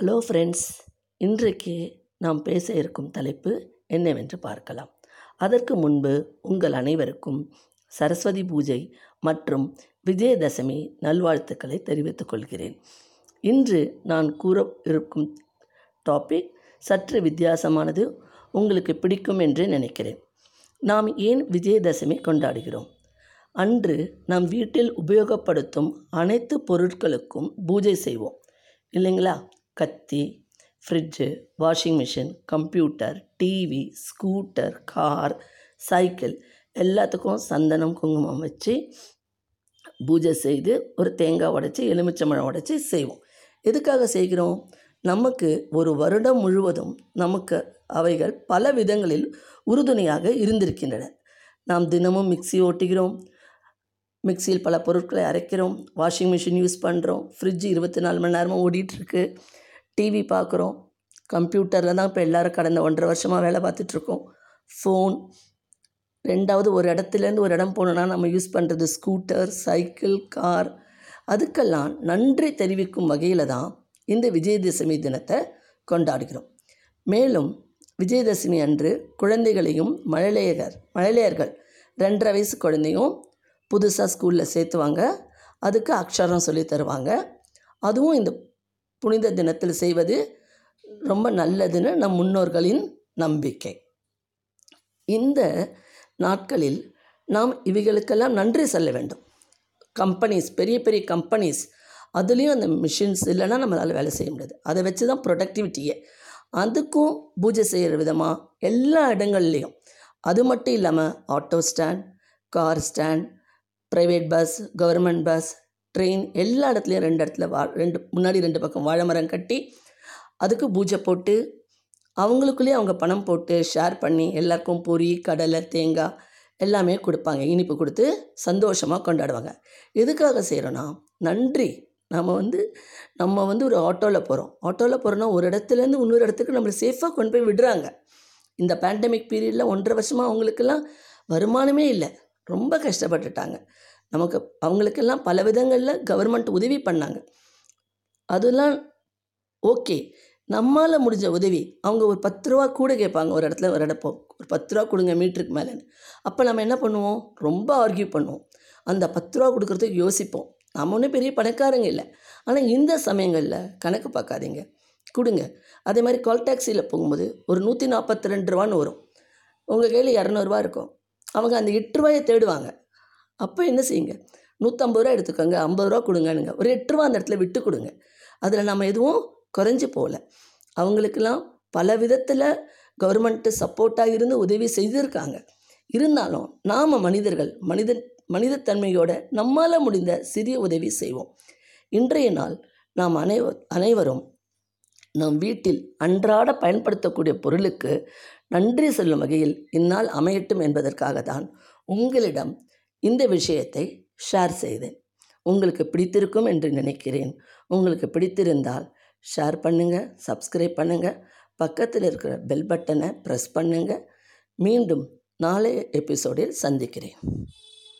Hello friends இன்றைக்கு நாம் பேச இருக்கும் தலைப்பு என்னவென்று பார்க்கலாம். அதற்கு முன்பு உங்கள் அனைவருக்கும் சரஸ்வதி பூஜை மற்றும் விஜயதசமி நல்வாழ்த்துக்களை தெரிவித்துக் கொள்கிறேன். இன்று நான் கூற இருக்கும் டாபிக் சற்று வித்தியாசமானது உங்களுக்கு பிடிக்கும் என்று நினைக்கிறேன். நாம் ஏன் விஜயதசமி கொண்டாடுகிறோம்? அன்று நம் வீட்டில் உபயோகப்படுத்தும் அனைத்து பொருட்களுக்கும் பூஜை செய்வோம் இல்லைங்களா? கத்தி fridge washing machine computer TV scooter car cycle எல்லாத்துக்கும் சந்தனம் குங்குமம் வச்சு பூஜை செய்து ஒரு தேங்காய் உடைச்சி எலுமிச்சம்பழம் உடைச்சி செய்வோம். எதுக்காக செய்கிறோம்? நமக்கு ஒரு வருடம் முழுவதும் நமக்கு அவைகள் பல விதங்களில் உறுதுணையாக இருந்திருக்கின்றன. நாம் தினமும் மிக்ஸி ஓட்டுகிறோம் மிக்சியில் பல பொருட்களை அரைக்கிறோம் வாஷிங் மிஷின் யூஸ் பண்ணுறோம் ஃப்ரிட்ஜ் இருபத்தி நாலு மணி நேரமும் ஓடிட்டுருக்கு டிவி பார்க்குறோம் கம்ப்யூட்டரில் தான் இப்போ எல்லோரும் கடந்த ஒன்றரை வருஷமாக வேலை பார்த்துட்ருக்கோம். ஃபோன் ரெண்டாவது ஒரு இடத்துலேருந்து ஒரு இடம் போகணுன்னா நம்ம யூஸ் பண்ணுறது ஸ்கூட்டர் சைக்கிள் கார் அதுக்கெல்லாம் நன்றி தெரிவிக்கும் வகையில் தான் இந்த விஜயதசமி தினத்தை கொண்டாடுகிறோம். மேலும் விஜயதசமி அன்று குழந்தைகளையும் மழலையர் மழலையர்கள் ரெண்டரை வயசு குழந்தையும் புதுசாக ஸ்கூலில் சேர்த்துவாங்க. அதுக்கு அக்ஷரம் சொல்லி தருவாங்க. அதுவும் இந்த புனித தினத்தில் செய்வது ரொம்ப நல்லதுன்னு நம் முன்னோர்களின் நம்பிக்கை. இந்த நாட்களில் நாம் இவைகளுக்கெல்லாம் நன்றி செல்ல வேண்டும். கம்பெனிஸ் பெரிய பெரிய கம்பெனிஸ் அதுலேயும் அந்த மிஷின்ஸ் இல்லைன்னா நம்மளால் வேலை செய்ய முடியாது. அதை வச்சு தான் ப்ரொடக்டிவிட்டியே அதுக்கும் பூஜை செய்கிற விதமாக எல்லா இடங்கள்லேயும். அது மட்டும் இல்லாமல் auto stand car stand private bus government bus train எல்லா இடத்துலையும் ரெண்டு இடத்துல வா ரெண்டு முன்னாடி ரெண்டு பக்கம் வாழை மரம் கட்டி அதுக்கு பூஜை போட்டு அவங்களுக்குள்ளேயே அவங்க பணம் போட்டு ஷேர் பண்ணி எல்லாருக்கும் பொரி கடலை தேங்காய் எல்லாமே கொடுப்பாங்க. இனிப்பு கொடுத்து சந்தோஷமாக கொண்டாடுவாங்க. எதுக்காக செய்கிறோன்னா நன்றி. நம்ம வந்து நம்ம வந்து ஒரு ஆட்டோவில் போகிறோம் ஆட்டோவில் போகிறோன்னா ஒரு இடத்துலேருந்து இன்னொரு இடத்துக்கு நம்மளை சேஃபாக கொண்டு போய் விடுறாங்க. இந்த பேண்டமிக் பீரியடில் ஒன்றரை வருஷமாக அவங்களுக்கெல்லாம் வருமானமே இல்லை. ரொம்ப கஷ்டப்பட்டுட்டாங்க. நமக்கு அவங்களுக்கெல்லாம் பல விதங்களில் கவர்மெண்ட் உதவி பண்ணாங்க. அதெல்லாம் ஓகே நம்மால் முடிஞ்ச உதவி அவங்க ஒரு பத்து ரூபா கூட கேட்பாங்க. ஒரு இடத்துல ஒரு இடப்போ ஒரு பத்து ரூபா கொடுங்க மீட்டருக்கு மேலேன்னு. அப்போ நம்ம என்ன பண்ணுவோம்? ரொம்ப ஆர்கியூ பண்ணுவோம். அந்த பத்து ரூபா கொடுக்குறதுக்கு யோசிப்போம். நம்ம ஒன்றும் பெரிய பணக்காரங்க இல்லை. ஆனால் இந்த சமயங்களில் கணக்கு பார்க்காதீங்க. கொடுங்க. அதே மாதிரி கால் டாக்ஸியில் போகும்போது ஒரு நூற்றி நாற்பத்தி ரெண்டு ரூபான்னு வரும். உங்கள் கையில் இரநூறுவா இருக்கும். அவங்க அந்த எட்டு ரூபாயை தேடுவாங்க. அப்போ என்ன செய்யுங்க? நூற்றம்பது ரூபா எடுத்துக்கோங்க ஐம்பது ரூபா கொடுங்கனுங்க ஒரு எட்டு ரூபா அந்த இடத்துல விட்டு கொடுங்க. அதில் நம்ம எதுவும் குறைஞ்சி போகல. அவங்களுக்கெல்லாம் பல விதத்தில் கவர்மெண்ட்டு சப்போர்ட்டாக இருந்து உதவி செய்திருக்காங்க. இருந்தாலும் நாம் மனிதர்கள் மனித மனிதத்தன்மையோட நம்மால் முடிந்த சிறிய உதவி செய்வோம். இன்றைய நாள் நாம் அனைவ அனைவரும் நம் வீட்டில் அன்றாட பயன்படுத்தக்கூடிய பொருளுக்கு நன்றி சொல்லும் வகையில் இந்நாள் அமையட்டும் என்பதற்காக தான் உங்களிடம் இந்த விஷயத்தை ஷேர் செய்தேன். உங்களுக்கு பிடித்திருக்கும் என்று நினைக்கிறேன். உங்களுக்கு பிடித்திருந்தால் ஷேர் பண்ணுங்கள் சப்ஸ்கிரைப் பண்ணுங்கள் பக்கத்தில் இருக்கிற பெல் பட்டனை ப்ரெஸ் பண்ணுங்கள் மீண்டும் நாளைய எபிசோடில் சந்திக்கிறேன்.